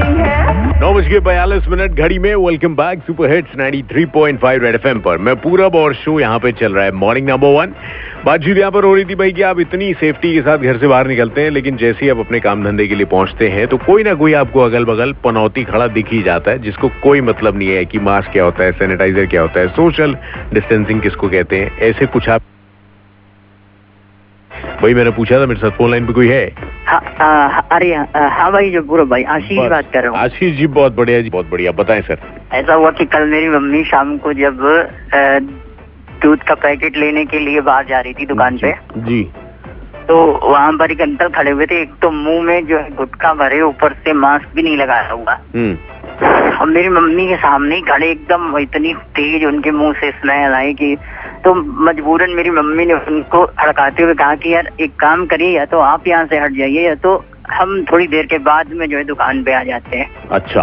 है। नौ बज के बयालीस मिनट घड़ी में welcome back super hits 93.5 red FM पर। मैं पूरब और शो यहाँ पे चल रहा है। मॉर्निंग नंबर वन बातचीत यहाँ पर हो रही थी भाई कि आप इतनी सेफ्टी के साथ घर से बाहर निकलते हैं लेकिन जैसे ही आप अपने काम धंधे के लिए पहुँचते हैं तो कोई ना कोई आपको अगल बगल पनौती खड़ा दिख ही जाता है जिसको कोई मतलब नहीं है कि मास्क क्या होता है सैनिटाइजर क्या होता है सोशल डिस्टेंसिंग किसको कहते हैं ऐसे कुछ आप भाई मैंने पूछा था मेरे साथ फ़ोन लाइन पे कोई हाँ, अरे हाँ भाई जो पूरा भाई आशीष। बात कर रहा हूँ। आशीष जी बहुत बढ़िया जी बहुत बढ़िया बताएँ सर। ऐसा हुआ कि कल मेरी मम्मी शाम को जब दूध का पैकेट लेने के लिए बाहर जा रही थी दुकान पे जी। तो वहाँ पर एक अंकल खड़े हुए थे। एक तो मुँह में जो है गुटखा भरे ऊपर से मास्क भी नहीं लगाया हुआ। हम्म। और मेरी मम्मी के सामने ही खड़े एकदम इतनी तेज उनके मुँह से स्मेल आई कि तो मजबूरन मेरी मम्मी ने उनको हड़काते हुए कहा कि यार एक काम करिए या तो आप यहाँ से हट जाइए या तो हम थोड़ी देर के बाद में जो है दुकान पे आ जाते हैं। अच्छा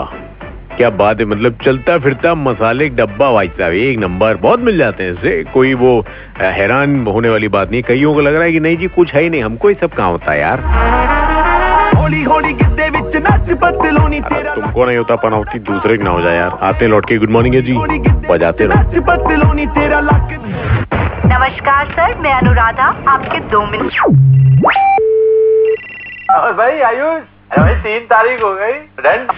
क्या बात है? मतलब चलता फिरता मसाले डब्बा वाजता साहब एक नंबर बहुत मिल जाते हैं इससे। कोई वो हैरान होने वाली बात नहीं कईयों को लग रहा है कि नहीं जी कुछ है ही नहीं हमको ये सब कहाँ होता है यार? होली होली तुमको तो नहीं होता पनौती दूसरे की ना हो जाए यार। आते लौट के। गुड मॉर्निंग है जी। बजाते रहो। नमस्कार सर। मैं अनुराधा आपके दो मिनट। भाई आयुष। अरे भाई तीन तारीख हो गई। रेंट